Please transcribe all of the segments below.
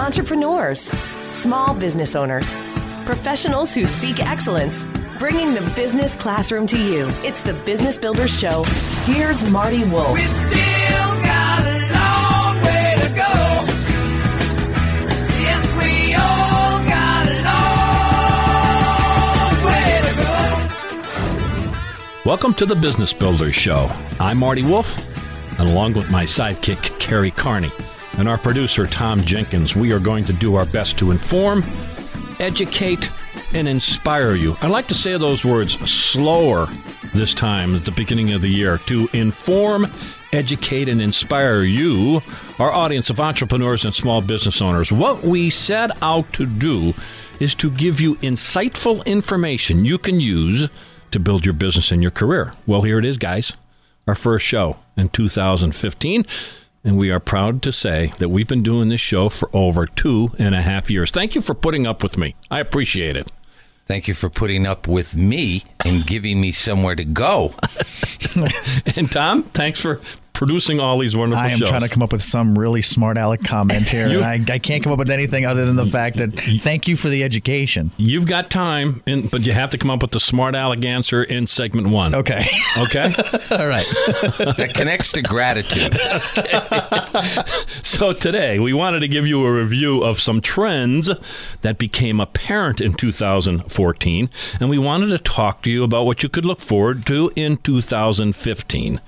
entrepreneurs, small business owners, professionals who seek excellence, bringing the business classroom to you. It's the Business Builders Show. Here's Marty Wolf. We still got a long way to go. Yes, we all got a long way to go. Welcome to the Business Builders Show. I'm Marty Wolf, and along with my sidekick, Carrie Carney, and our producer, Tom Jenkins, we are going to do our best to inform, educate, and inspire you. I like to say those words slower this time at the beginning of the year to inform, educate, and inspire you, our audience of entrepreneurs and small business owners. What we set out to do is to give you insightful information you can use to build your business and your career. Well, here it is, guys. Our first show in 2015. And we are proud to say that we've been doing this show for over two and a half years. Thank you for putting up with me. I appreciate it. Thank you for putting up with me and giving me somewhere to go. And Tom, thanks for producing all these wonderful I am shows. trying to come up with some really smart aleck comment here. You- and I, I can't come up with anything other than the fact that thank you for the education. You've got time, and, but you have to come up with the smart aleck answer in segment one. Okay. Okay? All right. That connects to gratitude. So today we wanted to give you a review of some trends that became apparent in 2014, and we wanted to talk to you about what you could look forward to in 2015.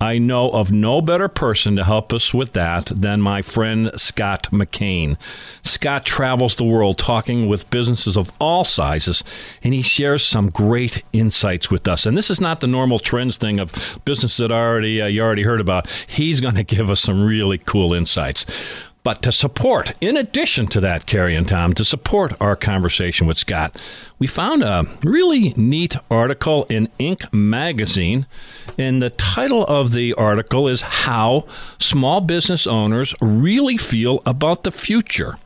I know of no better person to help us with that than my friend Scott McKain. Scott travels the world talking with businesses of all sizes, and he shares some great insights with us. And this is not the normal trends thing of business that already uh, you already heard about. He's going to give us some really cool insights. But to support, in addition to that, Carrie and Tom, to support our conversation with Scott, we found a really neat article in Inc. magazine. And the title of the article is How Small Business Owners Really Feel About the Future.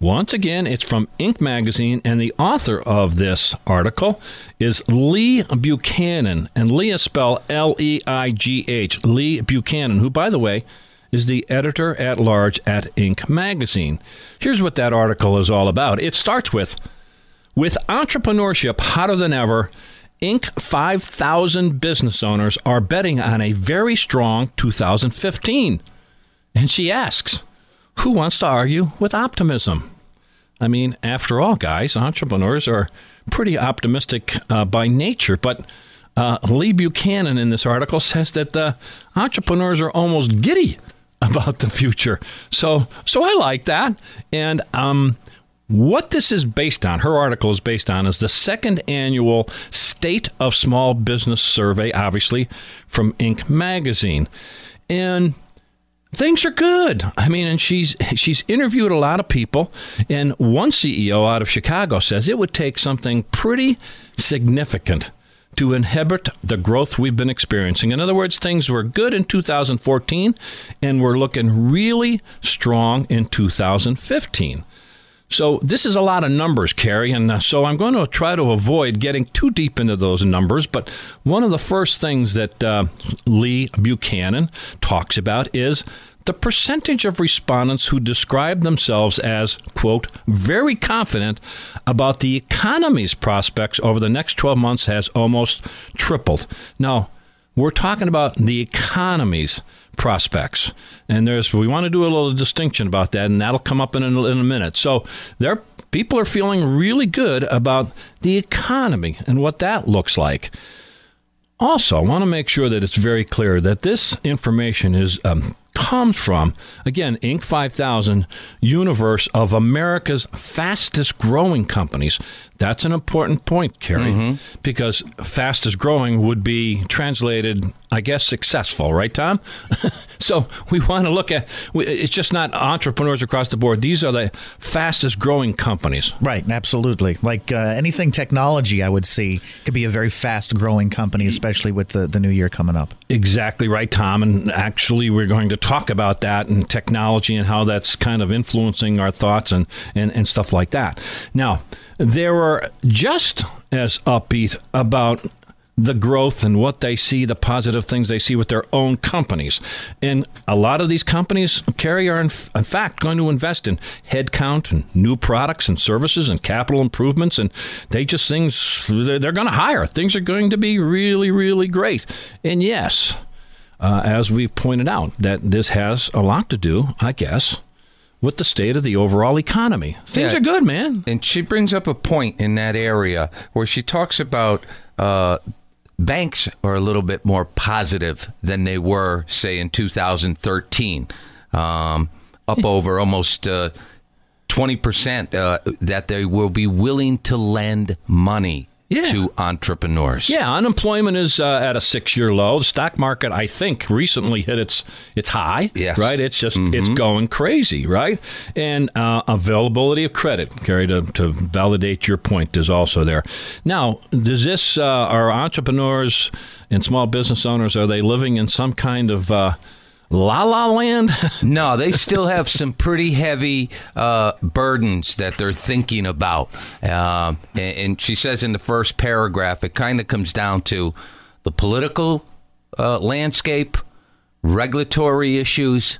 Once again, it's from Inc. magazine, and the author of this article is Leigh Buchanan. And Leigh is spelled L E I G H, Leigh Buchanan, who, by the way, is the editor at large at Inc. magazine. Here's what that article is all about. It starts with With entrepreneurship hotter than ever, Inc. 5,000 business owners are betting on a very strong 2015. And she asks, who wants to argue with optimism? I mean, after all, guys, entrepreneurs are pretty optimistic uh, by nature, but uh, Leigh Buchanan in this article says that the entrepreneurs are almost giddy about the future. So, so I like that. And um, what this is based on, her article is based on, is the second annual State of Small Business Survey, obviously from Inc. magazine, and things are good. I mean, and she's she's interviewed a lot of people, and one CEO out of Chicago says it would take something pretty significant to inhibit the growth we've been experiencing. In other words, things were good in 2014, and we're looking really strong in 2015. So this is a lot of numbers, Carrie, and uh, so I'm going to try to avoid getting too deep into those numbers. But one of the first things that uh, Leigh Buchanan talks about is the percentage of respondents who describe themselves as, quote, very confident about the economy's prospects over the next 12 months has almost tripled. Now, we're talking about the economy's prospects. And there's we want to do a little distinction about that, and that'll come up in a, in a minute. So there, people are feeling really good about the economy and what that looks like. Also, I want to make sure that it's very clear that this information is um, comes from again Inc. 5000 universe of America's fastest growing companies. That's an important point, Carrie, because fastest growing would be translated, I guess, successful, right, Tom? so we want to look at it's just not entrepreneurs across the board. These are the fastest growing companies. Right, absolutely. Like uh, anything technology, I would see could be a very fast growing company, especially with the, the new year coming up. Exactly right, Tom. And actually, we're going to talk about that and technology and how that's kind of influencing our thoughts and, and, and stuff like that. Now, there were just as upbeat about the growth and what they see, the positive things they see with their own companies. And a lot of these companies, Carrie, are in, in fact going to invest in headcount and new products and services and capital improvements. And they just things, they're, they're going to hire. Things are going to be really, really great. And yes, uh, as we've pointed out, that this has a lot to do, I guess, with the state of the overall economy. Things Yeah. are good, man. And she brings up a point in that area where she talks about uh, banks are a little bit more positive than they were, say, in 2013, um, up over almost uh, 20% uh, that they will be willing to lend money Yeah. to entrepreneurs. Yeah, unemployment is uh, at a six-year low. The stock market, I think, recently hit its its high. Yes. right. It's just it's going crazy, right? And uh, availability of credit, Carrie, to, to validate your point, is also there. Now, does this uh, are entrepreneurs and small business owners are they living in some kind of uh, la la land? No, they still have some pretty heavy uh, burdens that they're thinking about. Um, and, and she says in the first paragraph, it kind of comes down to the political uh, landscape, regulatory issues,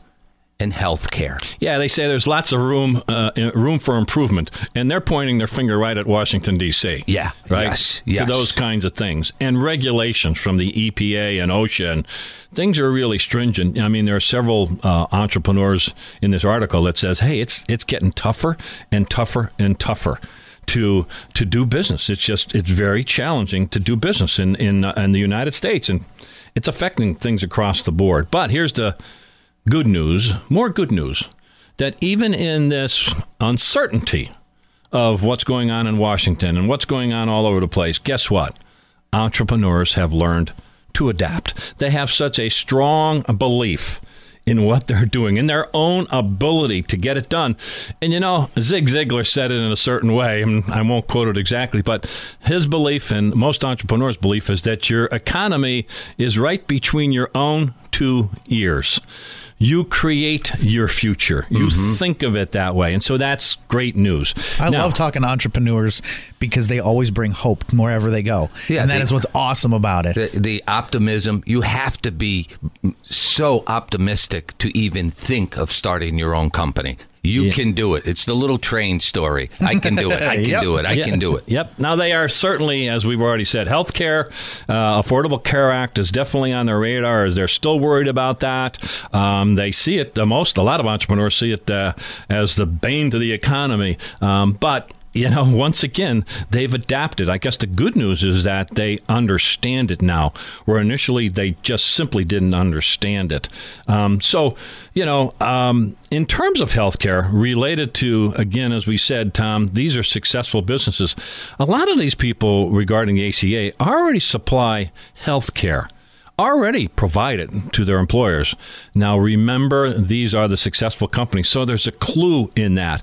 and health care. Yeah, they say there's lots of room uh, room for improvement, and they're pointing their finger right at Washington D.C. Yeah, right. yes, yes. To those kinds of things, and regulations from the EPA and OSHA, and things are really stringent. I mean, there are several uh, entrepreneurs in this article that says, "Hey, it's it's getting tougher and tougher and tougher." To, to do business, it's just it's very challenging to do business in in, uh, in the United States, and it's affecting things across the board. But here's the good news, more good news, that even in this uncertainty of what's going on in Washington and what's going on all over the place, guess what? Entrepreneurs have learned to adapt. They have such a strong belief in what they're doing, in their own ability to get it done. And you know, Zig Ziglar said it in a certain way, and I won't quote it exactly, but his belief and most entrepreneurs' belief is that your economy is right between your own two ears. You create your future. You mm-hmm. think of it that way. And so that's great news. I Now- love talking to entrepreneurs because they always bring hope wherever they go. Yeah, and that they- is what's awesome about it. The, the optimism, you have to be so optimistic to even think of starting your own company. You can do it. It's the little train story. I can do it. I can Yep. do it. I Yeah. can do it. Yep. Now they are certainly, as we've already said, healthcare, uh, Affordable Care Act is definitely on their radar. They're still worried about that, um, they see it the most. A lot of entrepreneurs see it uh, as the bane to the economy, um, but. You know, once again, they've adapted. I guess the good news is that they understand it now, where initially they just simply didn't understand it. Um, so, you know, um, in terms of healthcare, related to, again, as we said, Tom, these are successful businesses. A lot of these people regarding the ACA already supply healthcare already provided to their employers. Now, remember, these are the successful companies, so there's a clue in that.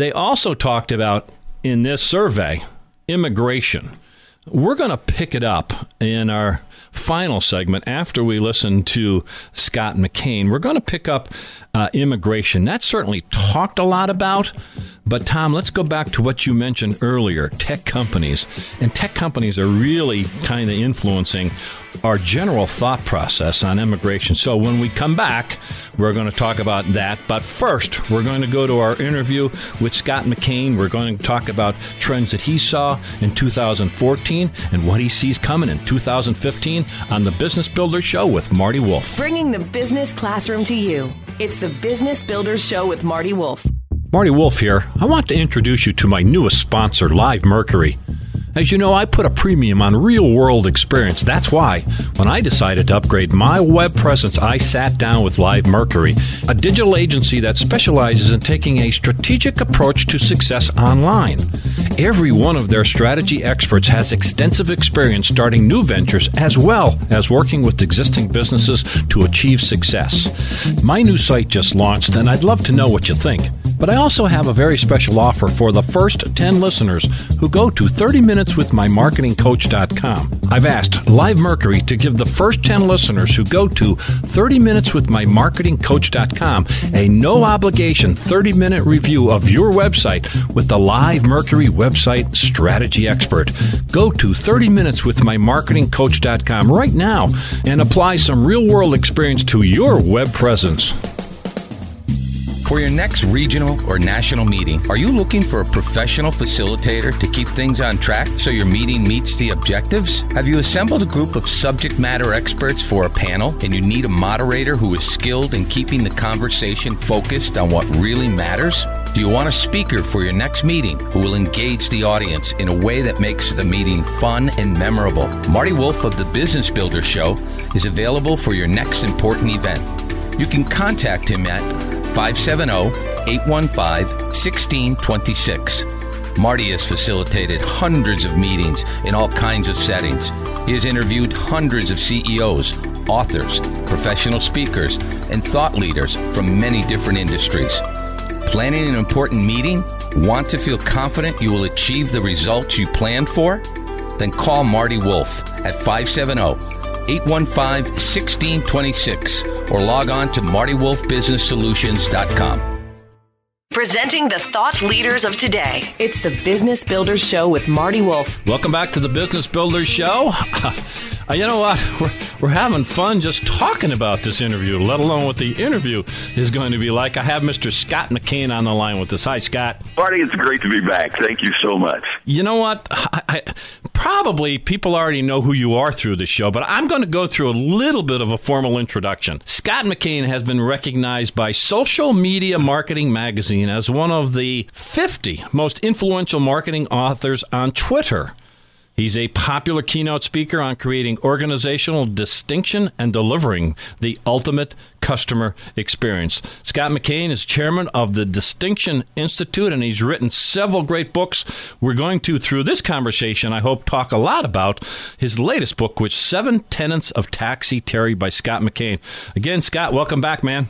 They also talked about in this survey immigration. We're going to pick it up in our final segment after we listen to Scott McKain. We're going to pick up uh, immigration. That's certainly talked a lot about. But, Tom, let's go back to what you mentioned earlier tech companies. And tech companies are really kind of influencing our general thought process on immigration. So, when we come back, we're going to talk about that. But first, we're going to go to our interview with Scott McKain. We're going to talk about trends that he saw in 2014 and what he sees coming in 2015 on the Business Builder Show with Marty Wolf. Bringing the business classroom to you. It's the Business Builders Show with Marty Wolf. Marty Wolf here. I want to introduce you to my newest sponsor, Live Mercury. As you know, I put a premium on real world experience. That's why, when I decided to upgrade my web presence, I sat down with Live Mercury, a digital agency that specializes in taking a strategic approach to success online. Every one of their strategy experts has extensive experience starting new ventures as well as working with existing businesses to achieve success. My new site just launched, and I'd love to know what you think. But I also have a very special offer for the first 10 listeners who go to 30minuteswithmymarketingcoach.com. I've asked Live Mercury to give the first 10 listeners who go to 30minuteswithmymarketingcoach.com a no obligation 30 minute review of your website with the Live Mercury website strategy expert. Go to 30minuteswithmymarketingcoach.com right now and apply some real world experience to your web presence. For your next regional or national meeting, are you looking for a professional facilitator to keep things on track so your meeting meets the objectives? Have you assembled a group of subject matter experts for a panel and you need a moderator who is skilled in keeping the conversation focused on what really matters? Do you want a speaker for your next meeting who will engage the audience in a way that makes the meeting fun and memorable? Marty Wolf of the Business Builder Show is available for your next important event. You can contact him at 570 815 1626. Marty has facilitated hundreds of meetings in all kinds of settings. He has interviewed hundreds of CEOs, authors, professional speakers, and thought leaders from many different industries. Planning an important meeting? Want to feel confident you will achieve the results you planned for? Then call Marty Wolf at 570 815 1626 or log on to martywolfbusinesssolutions.com. Presenting the thought leaders of today. It's the Business Builders Show with Marty Wolf. Welcome back to the Business Builders Show. Uh, you know what? We're, we're having fun just talking about this interview, let alone what the interview is going to be like. I have Mr. Scott McKain on the line with us. Hi, Scott. Marty, it's great to be back. Thank you so much. You know what? I, I, probably people already know who you are through the show, but I'm going to go through a little bit of a formal introduction. Scott McKain has been recognized by Social Media Marketing Magazine as one of the 50 most influential marketing authors on Twitter. He's a popular keynote speaker on creating organizational distinction and delivering the ultimate customer experience. Scott McKain is chairman of the Distinction Institute and he's written several great books. We're going to, through this conversation, I hope, talk a lot about his latest book, which Seven Tenets of Taxi Terry by Scott McKain. Again, Scott, welcome back, man.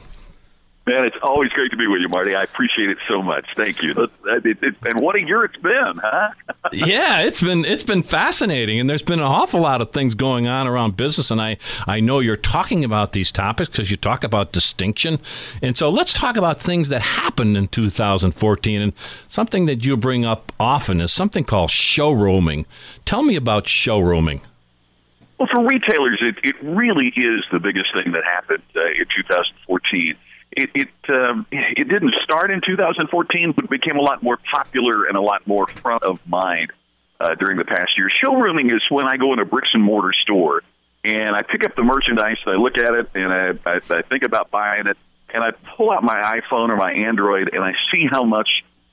Man, it's always great to be with you, Marty. I appreciate it so much. Thank you. It, and what a year it's been, huh? yeah, it's been it's been fascinating, and there's been an awful lot of things going on around business. And I I know you're talking about these topics because you talk about distinction. And so let's talk about things that happened in 2014. And something that you bring up often is something called showrooming. Tell me about showrooming. Well, for retailers, it, it really is the biggest thing that happened uh, in 2014 it it um, it didn't start in 2014, but became a lot more popular and a lot more front of mind uh, during the past year. Showrooming is when I go in a bricks and mortar store and I pick up the merchandise, and I look at it, and I, I, I think about buying it, and I pull out my iPhone or my Android, and I see how much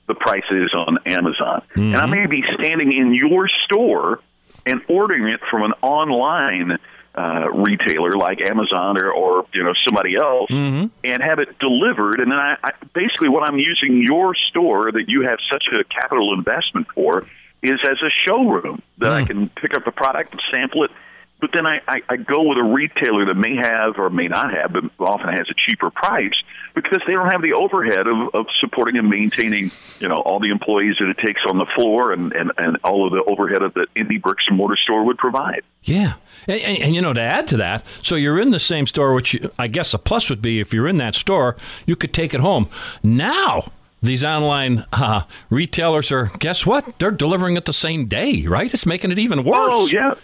the price is on Amazon, mm-hmm. and I may be standing in your store and ordering it from an online uh, retailer like Amazon or, or you know somebody else mm-hmm. and have it delivered. And then I, I basically what I'm using your store that you have such a capital investment for is as a showroom that mm. I can pick up the product and sample it but then I, I, I go with a retailer that may have or may not have, but often has a cheaper price because they don't have the overhead of, of supporting and maintaining, you know, all the employees that it takes on the floor and, and, and all of the overhead the indie bricks and mortar store would provide. Yeah. And, and, and, you know, to add to that, so you're in the same store, which you, I guess a plus would be if you're in that store, you could take it home. Now, these online uh, retailers are guess what? They're delivering it the same day right? It's making it even worse. Oh yeah.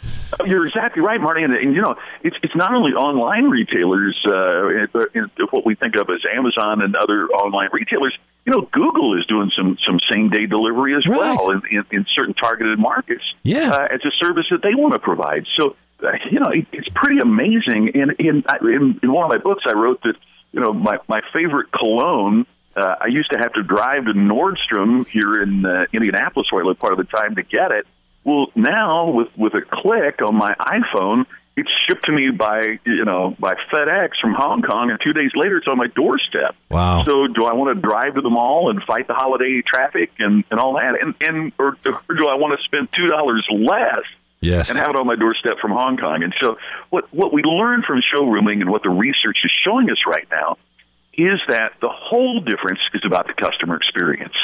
You're exactly right marty. And, and you know it's it's not only online retailers uh, what we think of as amazon and other online retailers. You know google is doing some some same day delivery as right. well in, in, in, certain targeted markets yeah. uh, as a service that they want to provide. So uh, you know it, it's pretty amazing. And in in in one of my books i wrote that you know my my favorite cologne uh, I used to have to drive to Nordstrom here in uh, Indianapolis, where I live part of the time, to get it. Well, now with with a click on my iPhone, it's shipped to me by you know by FedEx from Hong Kong, and two days later it's on my doorstep. Wow! So do I want to drive to the mall and fight the holiday traffic and and all that, and and or, or do I want to spend two dollars less? Yes. And have it on my doorstep from Hong Kong. And so what what we learn from showrooming and what the research is showing us right now is that the whole difference is about the customer experience.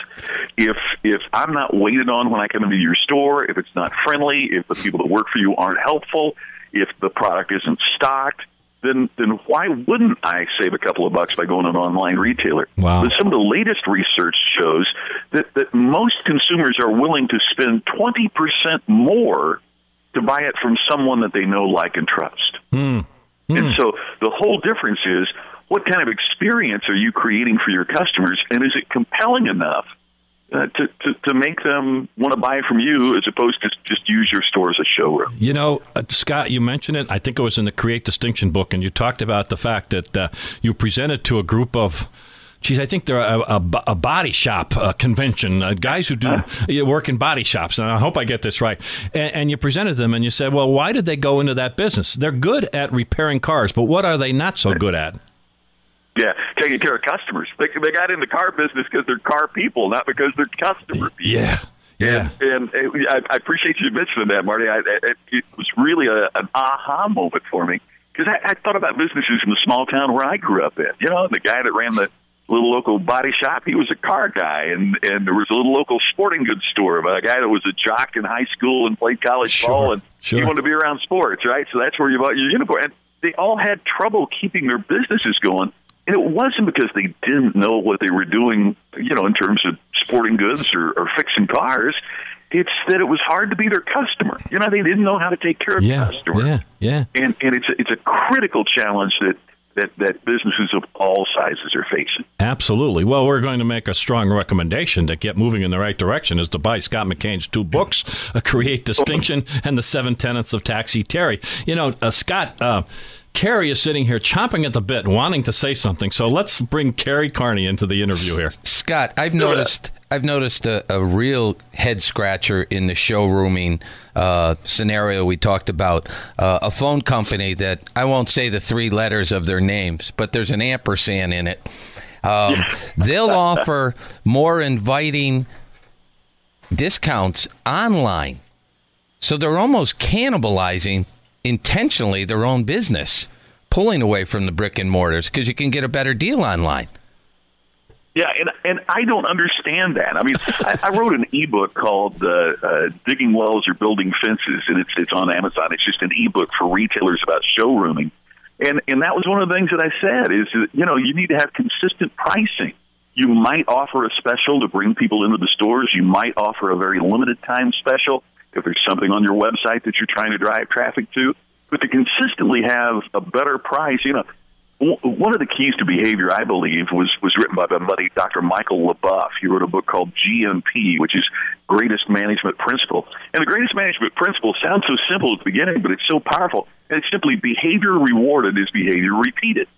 If if I'm not waited on when I come into your store, if it's not friendly, if the people that work for you aren't helpful, if the product isn't stocked, then then why wouldn't I save a couple of bucks by going to an online retailer? Wow. But some of the latest research shows that, that most consumers are willing to spend twenty percent more to buy it from someone that they know, like, and trust. Hmm. Hmm. And so the whole difference is what kind of experience are you creating for your customers, and is it compelling enough uh, to, to to make them want to buy from you as opposed to just use your store as a showroom? You know, uh, Scott, you mentioned it. I think it was in the Create Distinction book, and you talked about the fact that uh, you presented to a group of. Geez, I think they're a, a, a body shop uh, convention, uh, guys who do work in body shops. And I hope I get this right. And, and you presented them, and you said, "Well, why did they go into that business? They're good at repairing cars, but what are they not so good at?" Yeah, taking care of customers. They, they got in the car business because they're car people, not because they're customer people. Yeah, yeah. And, and uh, I, I appreciate you mentioning that, Marty. I, I, it was really a, an aha moment for me because I, I thought about businesses in the small town where I grew up in. You know, the guy that ran the little local body shop, he was a car guy, and and there was a little local sporting goods store, but a guy that was a jock in high school and played college Sure, ball, and sure. he wanted to be around sports, right? So that's where you bought your uniform. And they all had trouble keeping their businesses going. And it wasn't because they didn't know what they were doing, you know, in terms of sporting goods or, or fixing cars. It's that it was hard to be their customer. You know, they didn't know how to take care of Yeah, the customer. yeah, yeah. And and it's a, it's a critical challenge that, that that businesses of all sizes are facing. Absolutely. Well, we're going to make a strong recommendation to get moving in the right direction is to buy Scott McKain's two books, Create Distinction and The Seven Tenets of Taxi Terry. You know, uh, Scott, uh, Carrie is sitting here chomping at the bit, wanting to say something. So let's bring Carrie Carney into the interview here. Scott, I've noticed I've noticed a, a real head scratcher in the showrooming uh, scenario we talked about. Uh, a phone company that I won't say the three letters of their names, but there's an ampersand in it. Um, they'll offer more inviting discounts online, so they're almost cannibalizing intentionally their own business, pulling away from the brick and mortars because you can get a better deal online. Yeah, and and I don't understand that. I mean, I, I wrote an ebook called uh, uh, "Digging Wells or Building Fences," and it's it's on Amazon. It's just an ebook for retailers about showrooming, and and that was one of the things that I said is that you know you need to have consistent pricing. You might offer a special to bring people into the stores. You might offer a very limited time special if there's something on your website that you're trying to drive traffic to. But to consistently have a better price, you know, one of the keys to behavior, I believe, was was written by my buddy Dr. Michael LeBoeuf. He wrote a book called GMP, which is Greatest Management Principle. And the Greatest Management Principle sounds so simple at the beginning, but it's so powerful. And it's simply behavior rewarded is behavior repeated.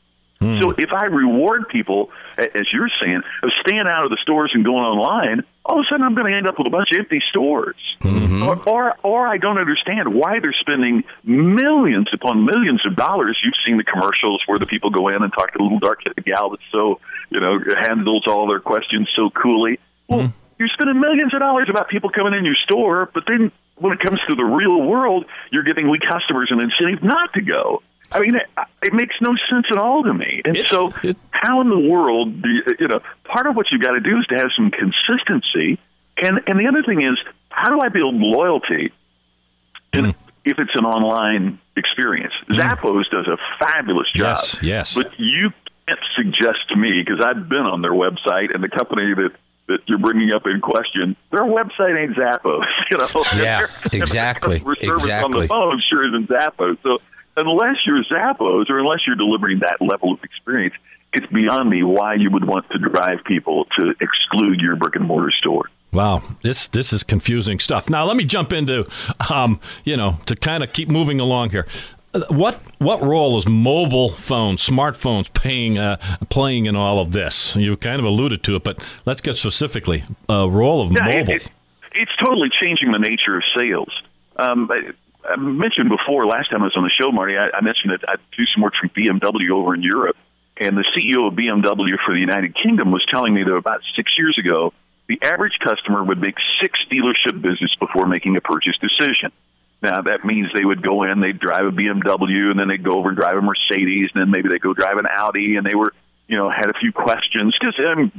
Hmm. So if I reward people, as you're saying, of staying out of the stores and going online, all of a sudden I'm going to end up with a bunch of empty stores. Mm-hmm. Or, or, or I don't understand why they're spending millions upon millions of dollars. You've seen the commercials where the people go in and talk to the little dark-haired gal that's so, you know, handles all their questions so coolly. Well, mm-hmm. you're spending millions of dollars about people coming in your store, but then when it comes to the real world, you're giving we customers an incentive not to go. I mean, it, it makes no sense at all to me. And It's- so, it- how in the world do you, you know? Part of what you've got to do is to have some consistency, and and the other thing is, how do I build loyalty? And mm. if it's an online experience, mm. Zappos does a fabulous job. Yes, yes. But you can't suggest to me because I've been on their website and the company that. That you're bringing up in question, their website ain't Zappos, you know. Yeah, exactly, customer service on exactly. the phone sure isn't Zappos. So unless you're Zappos or unless you're delivering that level of experience, it's beyond me why you would want to drive people to exclude your brick and mortar store. Wow, this this is confusing stuff. Now let me jump into, um, you know, to kind of keep moving along here. Uh, What what role is mobile phones, smartphones, paying uh, playing in all of this? You kind of alluded to it, but let's get specifically uh, role of Yeah, it- mobile. it- it's totally changing the nature of sales. Um, I, mentioned before last time I was on the show, Marty. I, I mentioned that I do some work for BMW over in Europe, and the CEO of BMW for the United Kingdom was telling me that about six years ago, the average customer would make six dealership visits before making a purchase decision. Now that means they would go in, they'd drive a BMW, and then they'd go over and drive a Mercedes, and then maybe they would go drive an Audi, and they were, you know, had a few questions because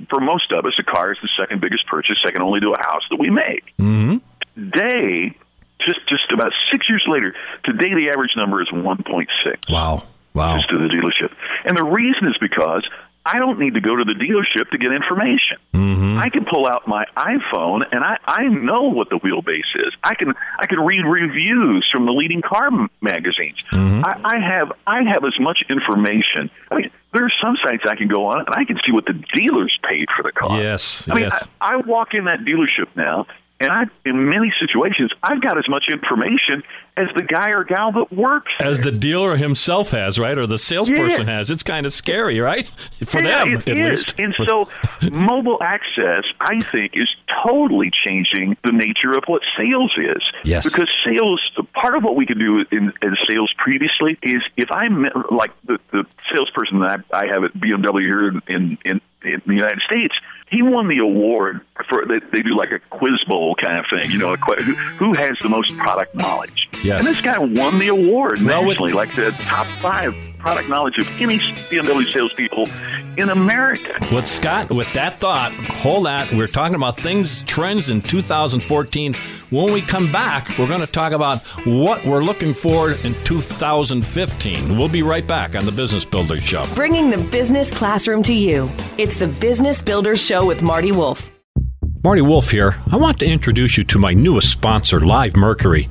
for most of us, a car is the second biggest purchase, second only to a house that we make. Mm-hmm. Today, just just about six years later, today the average number is 1.6 Wow. Wow. just to the dealership. And the reason is because I don't need to go to the dealership to get information. Mm-hmm. I can pull out my iPhone and I, I know what the wheelbase is. I can I can read reviews from the leading car magazines. Mm-hmm. I, I have I have as much information. I mean, there are some sites I can go on and I can see what the dealers paid for the car. Yes, I mean, yes. I, I walk in that dealership now, and I in many situations I've got as much information as the guy or gal that works As the dealer himself has, right, or the salesperson Yeah. has, it's kind of scary, right? For yeah, them, it at is. least. And so, mobile access, I think, is totally changing the nature of what sales is. Yes. Because sales, part of what we could do in, in sales previously is if I met, like the, the salesperson that I, I have at BMW here in, in, in, in the United States, he won the award for they, they do like a quiz bowl kind of thing. You know, a, who, who has the most product knowledge? Yes. And this guy won the award Well, with- nationally, like the top five product knowledge of any BMW salespeople in America. With Scott, with that thought, hold that. We're talking about things, trends in 2014. When we come back, we're going to talk about what we're looking for in 2015. We'll be right back on the Business Builders Show. Bringing the business classroom to you. It's the Business Builders Show with Marty Wolf. Marty Wolf here. I want to introduce you to my newest sponsor, Live Mercury.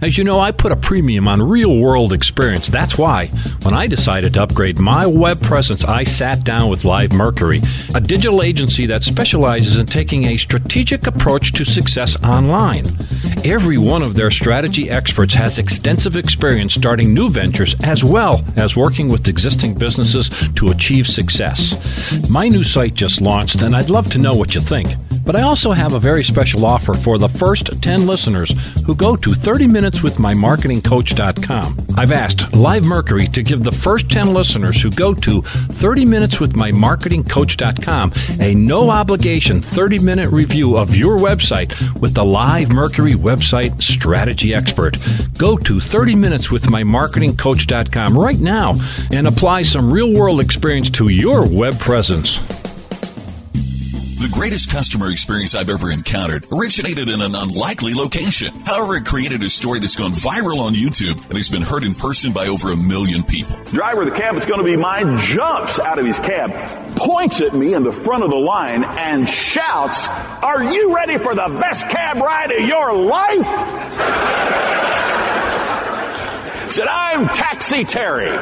As you know, I put a premium on real world experience. That's why, when I decided to upgrade my web presence, I sat down with Live Mercury, a digital agency that specializes in taking a strategic approach to success online. Every one of their strategy experts has extensive experience starting new ventures as well as working with existing businesses to achieve success. My new site just launched, and I'd love to know what you think. But I also have a very special offer for the first 10 listeners who go to 30minuteswithmymarketingcoach.com. I've asked Live Mercury to give the first 10 listeners who go to 30minuteswithmymarketingcoach.com a no obligation 30 minute review of your website with the Live Mercury website strategy expert. Go to 30minuteswithmymarketingcoach.com right now and apply some real world experience to your web presence. The greatest customer experience I've ever encountered originated in an unlikely location. However, it created a story that's gone viral on YouTube and has been heard in person by over a million people. Driver of the cab that's going to be mine jumps out of his cab, points at me in the front of the line, and shouts, Are you ready for the best cab ride of your life? Said, I'm Taxi Terry.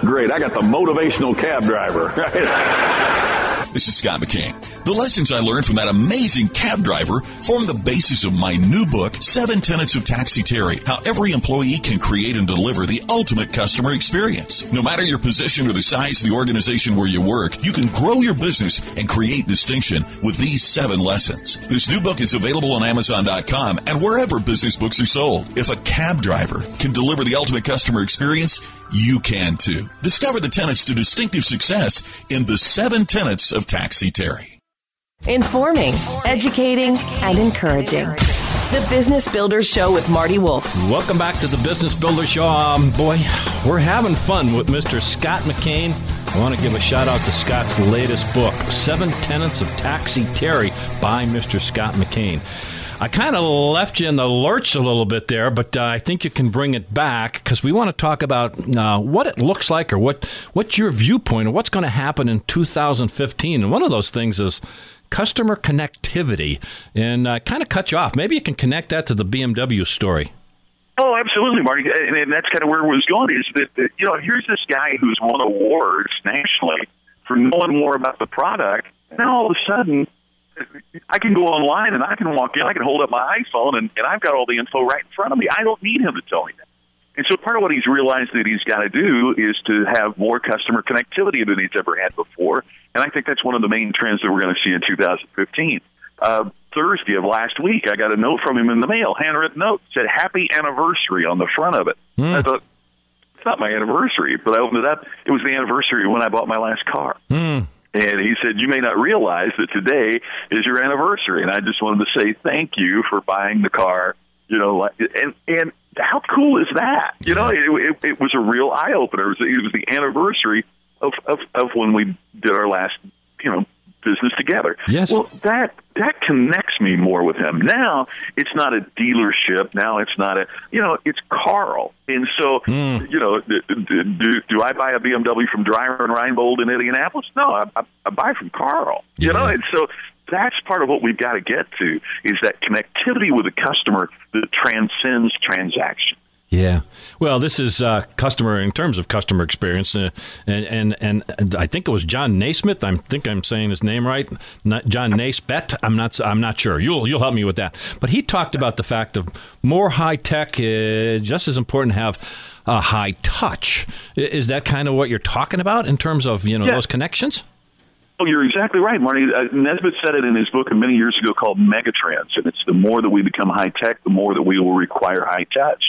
Great, I got the motivational cab driver. This is Scott McKain. The lessons I learned from that amazing cab driver form the basis of my new book, Seven Tenets of Taxi Terry, how every employee can create and deliver the ultimate customer experience. No matter your position or the size of the organization where you work, you can grow your business and create distinction with these seven lessons. This new book is available on Amazon.com and wherever business books are sold. If a cab driver can deliver the ultimate customer experience, you can too. Discover the tenets to distinctive success in the seven tenets of Taxi Terry. Informing, educating, and encouraging. The Business Builders Show with Marty Wolf. Welcome back to the Business Builder Show. Um, boy, we're having fun with Mr. Scott McKain. I want to give a shout out to Scott's latest book, Seven Tenets of Taxi Terry by Mr. Scott McKain. I kind of left you in the lurch a little bit there, but uh, I think you can bring it back because we want to talk about uh, what it looks like or what what's your viewpoint of what's going to happen in 2015. And one of those things is customer connectivity, and uh, kind of cut you off. Maybe you can connect that to the BMW story. Oh, absolutely, Marty, and, and that's kind of where it was going. Is that, that you know, here's this guy who's won awards nationally for knowing more about the product. Now all of a sudden, I can go online and I can walk in, I can hold up my iPhone, and, and I've got all the info right in front of me. I don't need him to tell me that. And so part of what he's realized that he's got to do is to have more customer connectivity than he's ever had before. And I think that's one of the main trends that we're going to see in 2015. Uh, Thursday of last week, I got a note from him in the mail, handwritten note, said "Happy Anniversary" on the front of it. I thought it's not my anniversary, but I opened it up. It was the anniversary when I bought my last car. And he said, "You may not realize that today is your anniversary." And I just wanted to say thank you for buying the car. You know, like, and and how cool is that? You know, it, it, it was a real eye opener. It was, it was the anniversary of, of, of when we did our last, you know, business together. Yes. Well, that that connects me more with him. Now it's not a dealership. Now it's not a you know it's Carl. And so hmm. you know do, do, do I buy a BMW from Dreyer and Reinbold in Indianapolis? No, I, I, I buy from Carl. You know, and so that's part of what we've got to get to is that connectivity with the customer that transcends transaction. Yeah. Well, this is uh, customer in terms of customer experience, uh, and, and and I think it was John Naismith. I think I'm saying his name right. Not John Naisbitt. I'm not. I'm not sure. You'll you'll help me with that. But he talked about the fact of more high tech is just as important to have a high touch. Is that kind of what you're talking about in terms of you know Yeah. those connections? Oh, you're exactly right, Marty. Uh, Naisbitt said it in his book many years ago called Megatrends, and it's the more that we become high tech, the more that we will require high touch.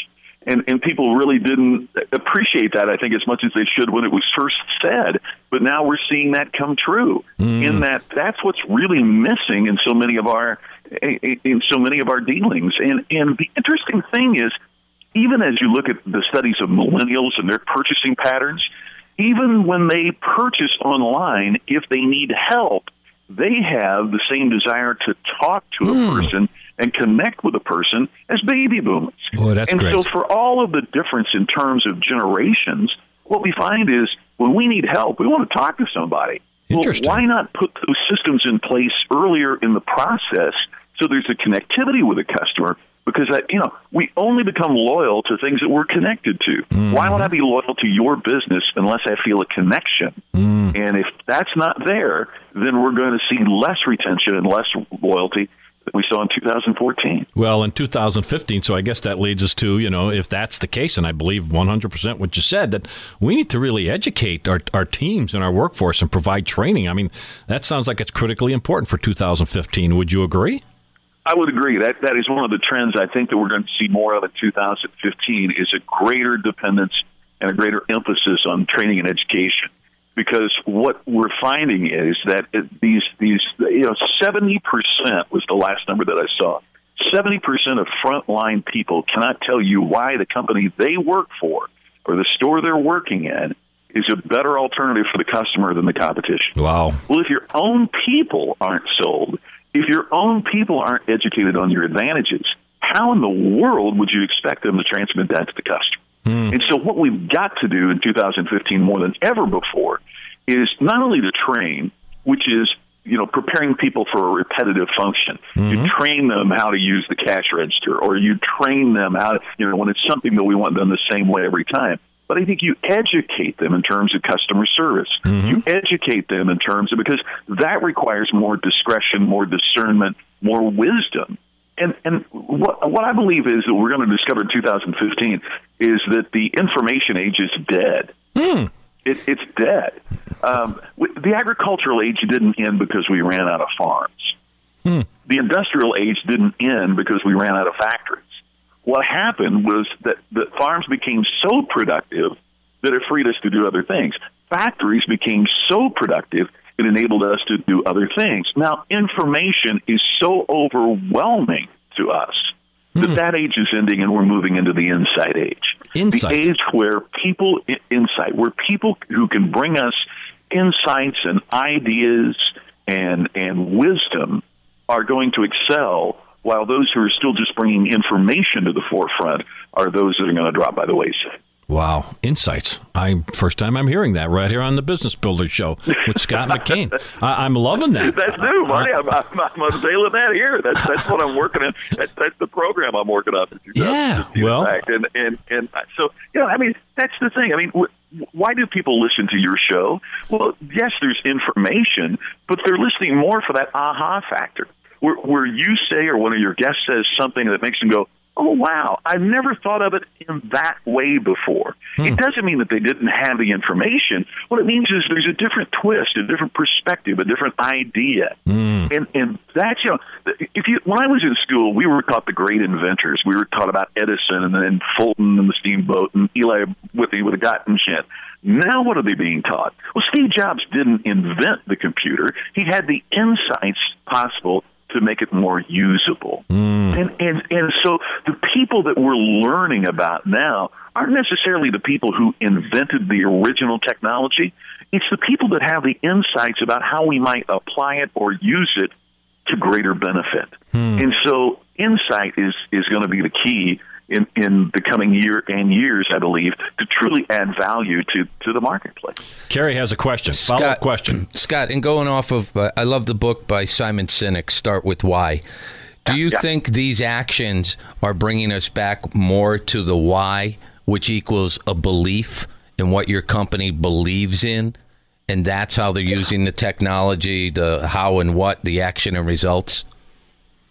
And and people really didn't appreciate that, I think, as much as they should when it was first said. But now we're seeing that come true. Hmm. In that, that's what's really missing in so many of our in so many of our dealings. And and the interesting thing is, even as you look at the studies of millennials and their purchasing patterns, even when they purchase online, if they need help, they have the same desire to talk to a hmm. person and connect with a person as baby boomers. Boy, that's and so, for all of the difference in terms of generations, what we find is when we need help, we want to talk to somebody. Well, why not put those systems in place earlier in the process so there's a connectivity with the customer? Because that you know we only become loyal to things that we're connected to. Why would I mm-hmm. be loyal to your business unless I feel a connection? Mm. And if that's not there, then we're going to see less retention and less loyalty that we saw in 2014. Well, in 2015, so I guess that leads us to, you know, if that's the case, and I believe 100% what you said, that we need to really educate our, our teams and our workforce and provide training. I mean, that sounds like it's critically important for 2015. Would you agree? I would agree. That that is one of the trends I think that we're going to see more of in 2015 is a greater dependence and a greater emphasis on training and education. Because what we're finding is that these these you know 70 percent was the last number that I saw. 70 percent of frontline people cannot tell you why the company they work for or the store they're working in is a better alternative for the customer than the competition. Wow. Well, if your own people aren't sold, if your own people aren't educated on your advantages, how in the world would you expect them to transmit that to the customer? Hmm. And so, what we've got to do in 2015 more than ever before is not only to train, which is you know preparing people for a repetitive function. You hmm. train them how to use the cash register, or you train them how to, you know when it's something that we want done the same way every time. But I think you educate them in terms of customer service. Hmm. You educate them in terms of because that requires more discretion, more discernment, more wisdom. And and what what I believe is that we're going to discover in 2015 is that the information age is dead. It, it's dead. Um, the agricultural age didn't end because we ran out of farms. The industrial age didn't end because we ran out of factories. What happened was that the farms became so productive that it freed us to do other things. Factories became so productive it enabled us to do other things. Now, information is so overwhelming to us that hmm. that age is ending and we're moving into the insight age. Insight. The age where people insight, where people who can bring us insights and ideas and and wisdom are going to excel while those who are still just bringing information to the forefront are those that are going to drop by the wayside. Wow, insights! I first time I'm hearing that right here on the Business Builder Show with Scott McKain. I, I'm loving that. That's new, Marty. I'm, I'm, I'm unveiling that here. That's that's what I'm working on. That's, that's the program I'm working on. Yeah, well- fact. and and and so you know, I mean, that's the thing. I mean, wh- why do people listen to your show? Well, yes, there's information, but they're listening more for that aha factor, where where you say or one of your guests says something that makes them go. Oh wow! I've never thought of it in that way before. It hmm. doesn't mean that they didn't have the information. What it means is there's a different twist, a different perspective, a different idea, hmm. and and that's you know if you when I was in school, we were taught the great inventors. We were taught about Edison and then Fulton and the steamboat and Eli Whitney with the cotton gin. Now, what are they being taught? Well, Steve Jobs didn't invent the computer. He had the insights possible to make it more usable. Hmm. And, and and so the people that we're learning about now aren't necessarily the people who invented the original technology. It's the people that have the insights about how we might apply it or use it to greater benefit. Hmm. And so insight is, is going to be the key in, in the coming year and years, I believe, to truly add value to, to the marketplace. Carrie has a question. Follow up question. Scott, and going off of, uh, I love the book by Simon Sinek, Start with Why. Do you Yeah. think these actions are bringing us back more to the why, which equals a belief in what your company believes in? And that's how they're using the technology, the how and what, the action and results?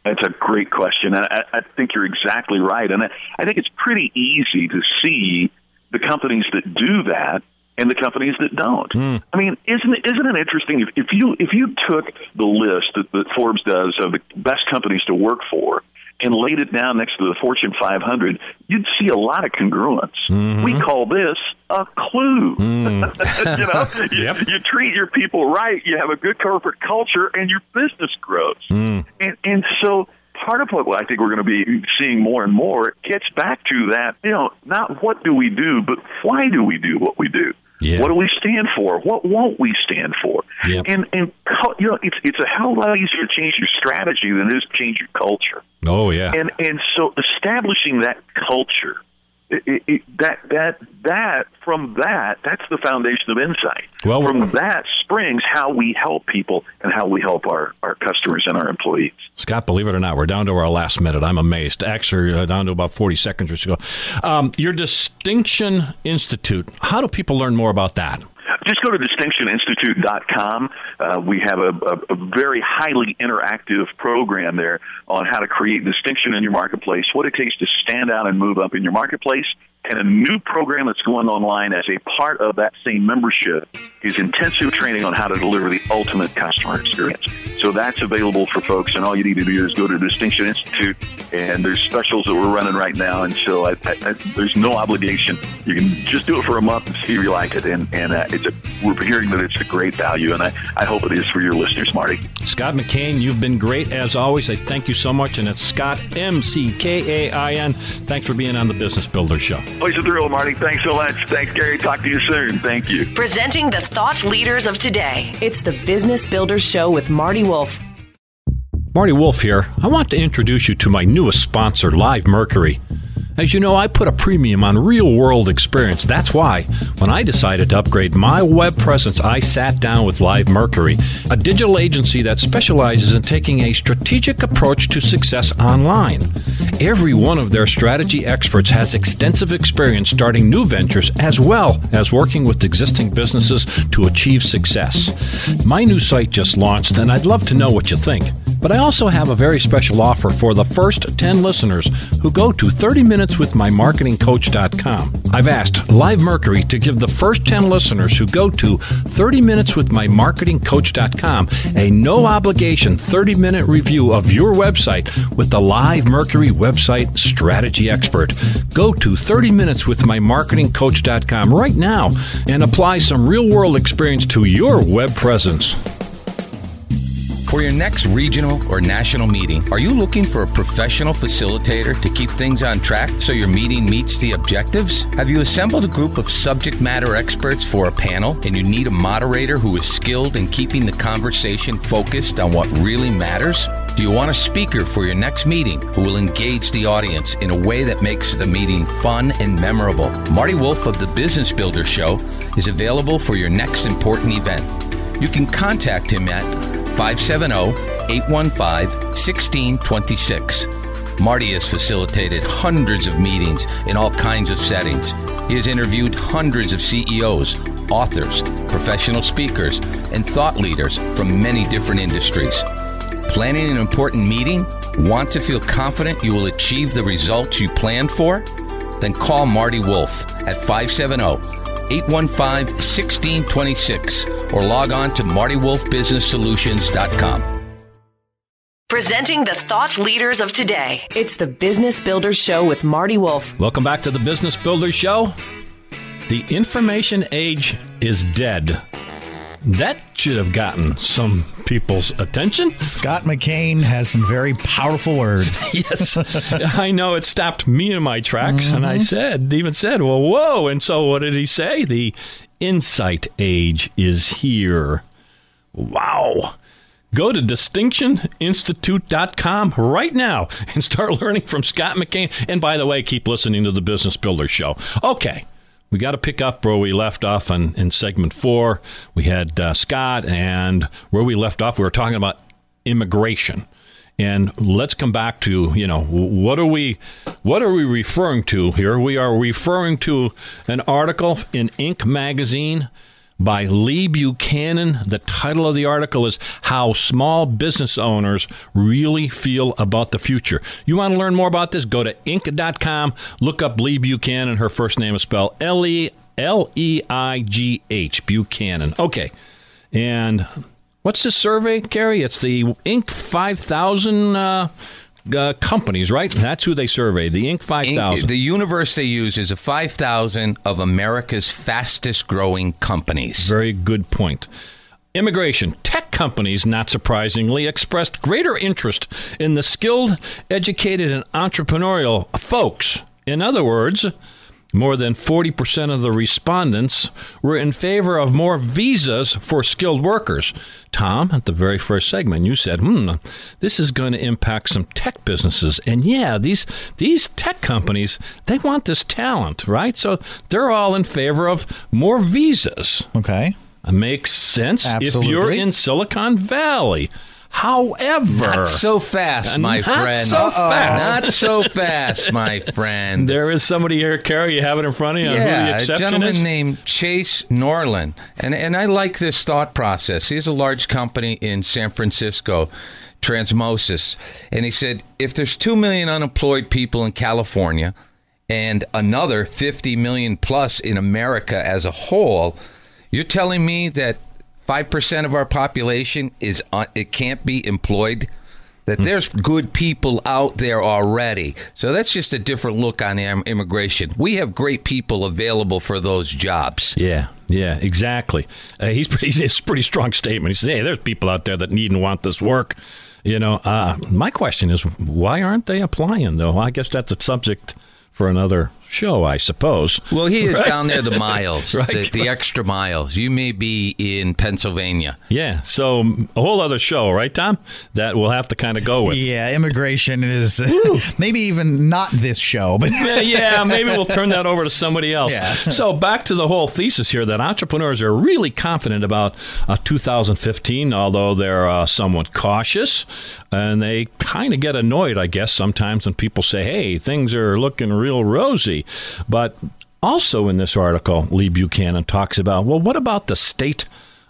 That's a great question, and I, I think you're exactly right. And I, I think it's pretty easy to see the companies that do that and the companies that don't. Hmm. I mean, isn't it, isn't it interesting if, if you if you took the list that, that Forbes does of the best companies to work for and laid it down next to the Fortune 500, you'd see a lot of congruence. Mm-hmm. We call this a clue. Mm. you know, you, you treat your people right, you have a good corporate culture, and your business grows. Mm. And and so part of what I think we're going to be seeing more and more gets back to that. You know, not what do we do, but why do we do what we do? Yeah. What do we stand for? What won't we stand for? Yep. And and you know, it's it's a hell of a lot easier to change your strategy than it is to change your culture. Oh, yeah. And and so establishing that culture, it, it, it, that that that from that that's the foundation of insight. Well, from that springs how we help people and how we help our our customers and our employees. Scott, believe it or not, we're down to our last minute. I'm amazed. Actually, down to about 40 seconds or so. Um, your Distinction Institute, how do people learn more about that? Just go to distinctioninstitute.com. Uh, we have a, a, a very highly interactive program there on how to create distinction in your marketplace, what it takes to stand out and move up in your marketplace, and a new program that's going online as a part of that same membership is intensive training on how to deliver the ultimate customer experience. So that's available for folks, and all you need to do is go to Distinction Institute, and there's specials that we're running right now, and so I, I, I, there's no obligation. You can just do it for a month and see if you like it, and, and uh, it's a, we're hearing that it's a great value, and I, I hope it is for your listeners, Marty. Scott McKain, you've been great as always. I thank you so much. And it's Scott, M C K A I N. Thanks for being on the Business Builder Show. Always a thrill, Marty. Thanks so much. Thanks, Gary. Talk to you soon. Thank you. Presenting the thought leaders of today. It's the Business Builders Show with Marty Wolf. Marty Wolf here. I want to introduce you to my newest sponsor, Live Mercury. As you know, I put a premium on real world experience. That's why, when I decided to upgrade my web presence, I sat down with Live Mercury, a digital agency that specializes in taking a strategic approach to success online. Every one of their strategy experts has extensive experience starting new ventures as well as working with existing businesses to achieve success. My new site just launched, and I'd love to know what you think. But I also have a very special offer for the first 10 listeners who go to 30minuteswithmymarketingcoach.com. I've asked Live Mercury to give the first 10 listeners who go to 30minuteswithmymarketingcoach.com a no obligation 30 minute review of your website with the Live Mercury website strategy expert. Go to 30minuteswithmymarketingcoach.com right now and apply some real world experience to your web presence. For your next regional or national meeting, are you looking for a professional facilitator to keep things on track so your meeting meets the objectives? Have you assembled a group of subject matter experts for a panel and you need a moderator who is skilled in keeping the conversation focused on what really matters? Do you want a speaker for your next meeting who will engage the audience in a way that makes the meeting fun and memorable? Marty Wolf of the Business Builder Show is available for your next important event. You can contact him at 570-815-1626. Marty has facilitated hundreds of meetings in all kinds of settings. He has interviewed hundreds of CEOs, authors, professional speakers, and thought leaders from many different industries. Planning an important meeting? Want to feel confident you will achieve the results you planned for? Then call Marty Wolf at 570 815 1626 or log on to martywolfbusinesssolutions.com. Presenting the thought leaders of today. It's the Business Builders Show with Marty Wolf. Welcome back to the Business Builder Show. The information age is dead. That should have gotten some people's attention. Scott McKain has some very powerful words. Yes, I know it stopped me in my tracks, and I mm-hmm. said, even said, "Well, whoa!" And so, what did he say? The insight age is here. Wow. Go to distinctioninstitute.com right now and start learning from Scott McKain. And by the way, keep listening to the Business Builder Show. Okay, we got to pick up where we left off in segment four. We had uh, Scott, and where we left off, we were talking about immigration. And let's come back to you know what are we what are we referring to here? We are referring to an article in Inc. magazine by Leigh Buchanan. The title of the article is How Small Business Owners Really Feel About the Future. You want to learn more about this? Go to Inc.com, look up Leigh Buchanan. Her first name is spelled L E L E I G H, Buchanan. Okay. And what's this survey, Carrie? It's the Inc. 5000 uh, uh, companies, right? That's who they survey, the Inc. 5000. The universe they use is a 5,000 of America's fastest growing companies. Very good point. Immigration. Tech companies, not surprisingly, expressed greater interest in the skilled, educated, and entrepreneurial folks. In other words, more than 40% of the respondents were in favor of more visas for skilled workers. Tom, at the very first segment, you said, hmm, this is going to impact some tech businesses. And yeah, these, these tech companies, they want this talent, right? So they're all in favor of more visas. Okay. It makes sense if you're in Silicon Valley. However, Not so fast, my Not friend. so fast. Not so fast, my friend. there is somebody here, Carrie. You have it in front of you. on who the Yeah, a gentleman is? named Chase Norland, and and I like this thought process. He's a large company in San Francisco, Transmosis, and he said if there's two million unemployed people in California, and another 50 million plus in America as a whole, you're telling me that five percent of our population is un- it can't be employed. That there's good people out there already. So that's just a different look on im- immigration. We have great people available for those jobs. Yeah, yeah, exactly. Uh, he's pretty, he's a pretty strong statement. He says, "Hey, there's people out there that need and want this work." You know, uh, my question is, why aren't they applying? Though I guess that's a subject for another show, I suppose. Well, he is Right? down there, the miles, Right. the, the extra miles. You may be in Pennsylvania. Yeah, so a whole other show, right, Tom? That we'll have to kind of go with. Yeah, immigration is maybe even not this show, but yeah, yeah, maybe we'll turn that over to somebody else. Yeah. so back to the whole thesis here that entrepreneurs are really confident about uh, 2015, although they're uh, somewhat cautious, and they kind of get annoyed, I guess, sometimes when people say, "Hey, things are looking real rosy," but. Also, in this article, Leigh Buchanan talks about well, what about the state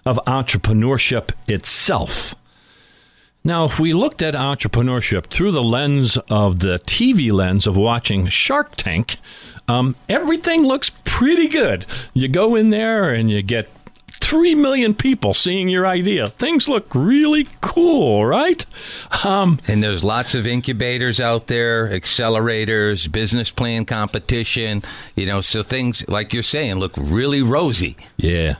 of entrepreneurship itself? Now, if we looked at entrepreneurship through the lens of the TV lens of watching Shark Tank, um, everything looks pretty good. You go in there and you get 3 million people seeing your idea. Things look really cool, right? Um, And there's lots of incubators out there, accelerators, business plan competition, you know, so things like you're saying look really rosy. Yeah.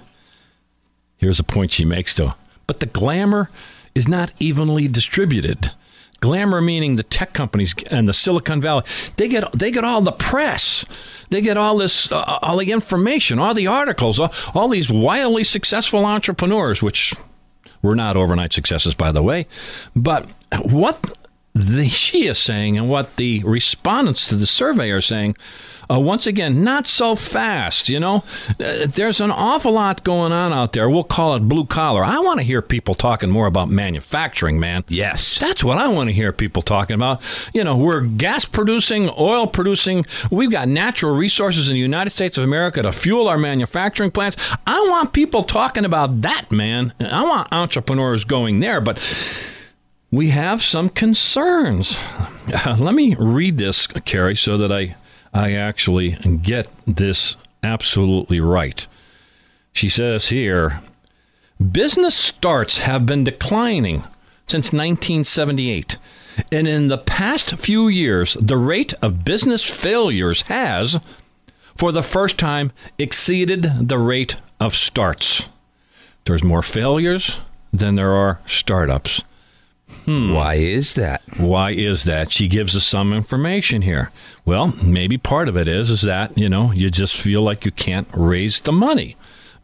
Here's a point she makes, though. But the glamour is not evenly distributed. Glamour meaning the tech companies and the Silicon Valley. They get they get all the press. They get all this uh, all the information, all the articles, all, all these wildly successful entrepreneurs, which were not overnight successes, by the way. But what the, she is saying and what the respondents to the survey are saying, uh, once again, not so fast. You know, uh, there's an awful lot going on out there. We'll call it blue collar. I want to hear people talking more about manufacturing, man. Yes. That's what I want to hear people talking about. You know, we're gas producing, oil producing. We've got natural resources in the United States of America to fuel our manufacturing plants. I want people talking about that, man. I want entrepreneurs going there, but we have some concerns. Let me read this, Carrie, so that I I actually get this absolutely right. She says here, business starts have been declining since 1978. And in the past few years, the rate of business failures has, for the first time, exceeded the rate of starts. There's more failures than there are startups. Hmm. Why is that? Why is that? She gives us some information here. Well, maybe part of it is is that, you know, you just feel like you can't raise the money.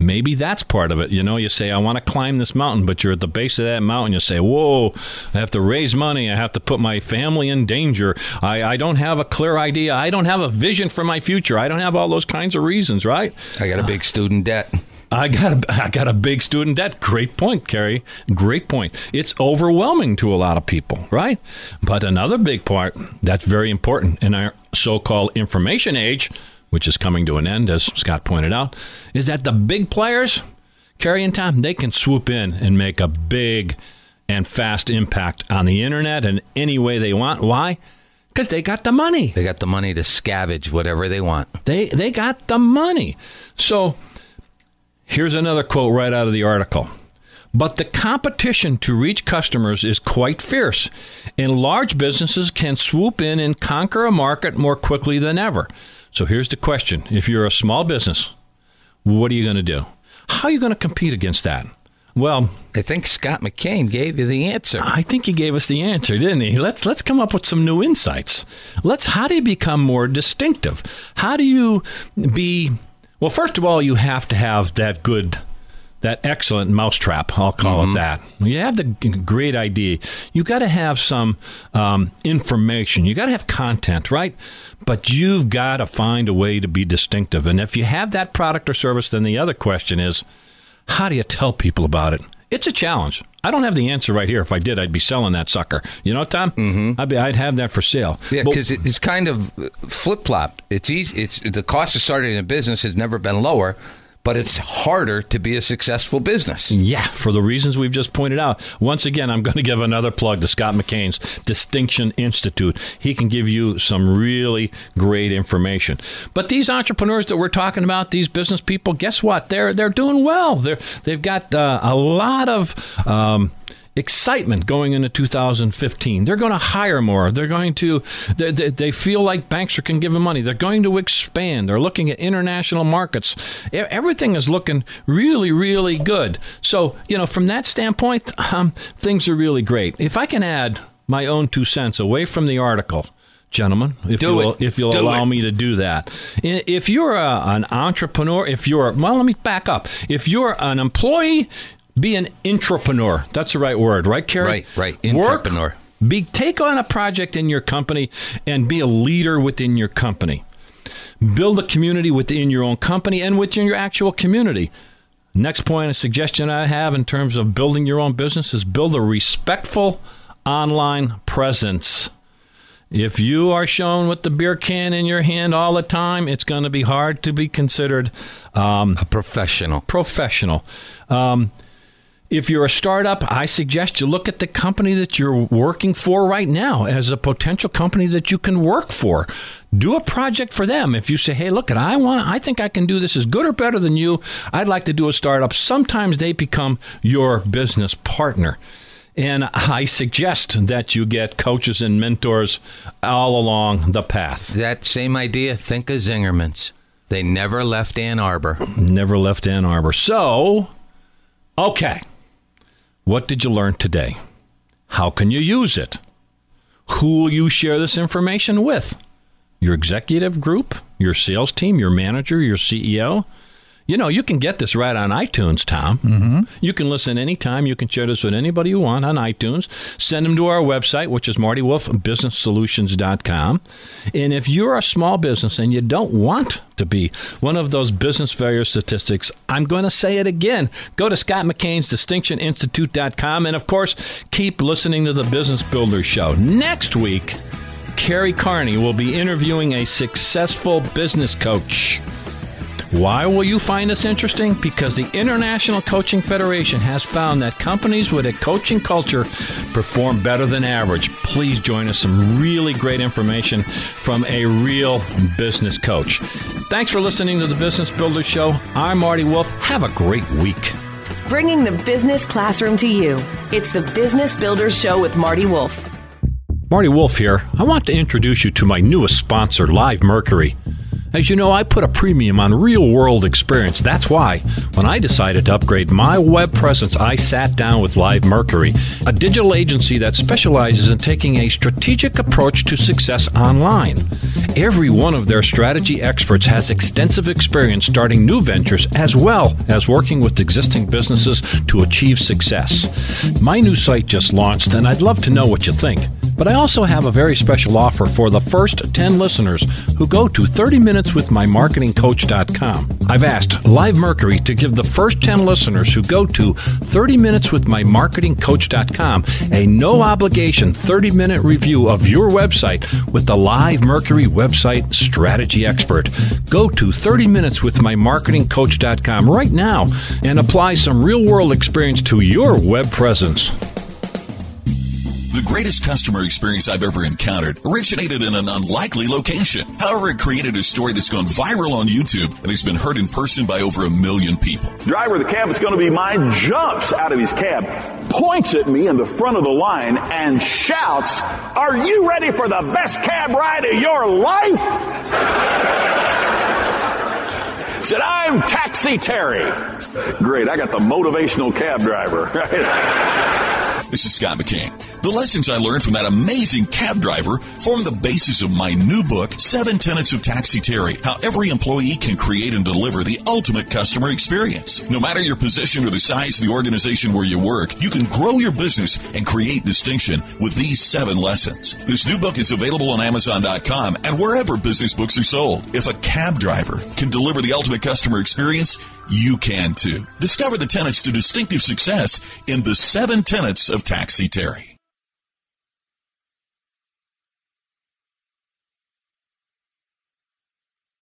Maybe that's part of it. You know, you say, I want to climb this mountain, but you're at the base of that mountain. You say, Whoa, I have to raise money. I have to put my family in danger. I, I don't have a clear idea. I don't have a vision for my future. I don't have all those kinds of reasons, right? I got a big student debt. I got a, I got a big student debt. Great point, Carrie. Great point. It's overwhelming to a lot of people, right? But another big part that's very important in our so-called information age, which is coming to an end, as Scott pointed out, is that the big players, Carrie and Tom, they can swoop in and make a big and fast impact on the internet in any way they want. Why? Because they got the money. They got the money to scavenge whatever they want. They they got the money. So here's another quote right out of the article. But the competition to reach customers is quite fierce, and large businesses can swoop in and conquer a market more quickly than ever. So here's the question if you're a small business, what are you going to do? How are you going to compete against that? Well, I think Scott McKain gave you the answer. I think he gave us the answer, didn't he? Let's let's come up with some new insights. Let's how do you become more distinctive? How do you be well, first of all, you have to have that good that excellent mousetrap, I'll call it that. You have the great idea. You got to have some um, information. You got to have content, right? But you've got to find a way to be distinctive. And if you have that product or service, then the other question is, how do you tell people about it? It's a challenge. I don't have the answer right here. If I did, I'd be selling that sucker. You know, Tom? Mm-hmm. I'd, be, I'd have that for sale. Yeah, because it's kind of flip flop. It's easy. It's the cost of starting a business has never been lower, but it's harder to be a successful business. Yeah, for the reasons we've just pointed out. Once again, I'm going to give another plug to Scott McKain's Distinction Institute. He can give you some really great information. But these entrepreneurs that we're talking about, these business people, guess what? They're they're doing well. They're they've got uh, a lot of. Um, excitement going into 2015 they're going to hire more. They're going to they, they, they feel like banks are going to give them money. They're going to expand. They're looking at international markets. Everything is looking really really good. So you know from that standpoint um, things are really great. If i can add my own two cents away from the article gentlemen if Do you'll, it. if you'll Do allow it. me to do that. If you're a, an entrepreneur if you're well let me back up. If you're an employee be an intrapreneur that's the right word right Carrie? Right, right. Work, be take on a project in your company and be a leader within your company build a community within your own company and within your actual community next point a suggestion i have in terms of building your own business is build a respectful online presence if you are shown with the beer can in your hand all the time, it's going to be hard to be considered um, A professional. professional. Um, if you're a startup, I suggest you look at the company that you're working for right now as a potential company that you can work for. Do a project for them. If you say, "Hey, look, at I want, I think I can do this as good or better than you. I'd like to do a startup." Sometimes they become your business partner. And I suggest that you get coaches and mentors all along the path. That same idea. Think of Zingerman's. They never left Ann Arbor. Never left Ann Arbor. So, okay. What did you learn today? How can you use it? Who will you share this information with? Your executive group, your sales team, your manager, your CEO? You know, you can get this right on iTunes, Tom. Mm-hmm. You can listen anytime. You can share this with anybody you want on iTunes. Send them to our website, which is martywolfbusinesssolutions.com. And if you're a small business and you don't want to be one of those business failure statistics, I'm going to say it again. Go to Scott McKain's distinctioninstitute.com. And of course, keep listening to the Business Builder Show. Next week, Carrie Carney will be interviewing a successful business coach. Why will you find this interesting? Because the International Coaching Federation has found that companies with a coaching culture perform better than average. Please join us. Some really great information from a real business coach. Thanks for listening to the Business Builder Show. I'm Marty Wolf. Have a great week. Bringing the business classroom to you. It's the Business Builders Show with Marty Wolf. Marty Wolf here. I want to introduce you to my newest sponsor, Live Mercury. As you know, I put a premium on real world experience. That's why, when I decided to upgrade my web presence, I sat down with Live Mercury, a digital agency that specializes in taking a strategic approach to success online. Every one of their strategy experts has extensive experience starting new ventures as well as working with existing businesses to achieve success. My new site just launched, and I'd love to know what you think. But I also have a very special offer for the first 10 listeners who go to 30minuteswithmymarketingcoach.com. I've asked Live Mercury to give the first 10 listeners who go to 30minuteswithmymarketingcoach.com a no obligation 30 minute review of your website with the Live Mercury website strategy expert. Go to 30minuteswithmymarketingcoach.com right now and apply some real world experience to your web presence. The greatest customer experience I've ever encountered originated in an unlikely location. However, it created a story that's gone viral on YouTube and has been heard in person by over a million people. Driver of the cab that's going to be mine jumps out of his cab, points at me in the front of the line, and shouts, Are you ready for the best cab ride of your life? Said, I'm Taxi Terry. Great, I got the motivational cab driver. This is Scott McKain. The lessons I learned from that amazing cab driver form the basis of my new book, Seven Tenets of Taxi Terry, how every employee can create and deliver the ultimate customer experience. No matter your position or the size of the organization where you work, you can grow your business and create distinction with these seven lessons. This new book is available on Amazon.com and wherever business books are sold. If a cab driver can deliver the ultimate customer experience, you can too. Discover the tenets to distinctive success in the seven tenets of Taxi Terry.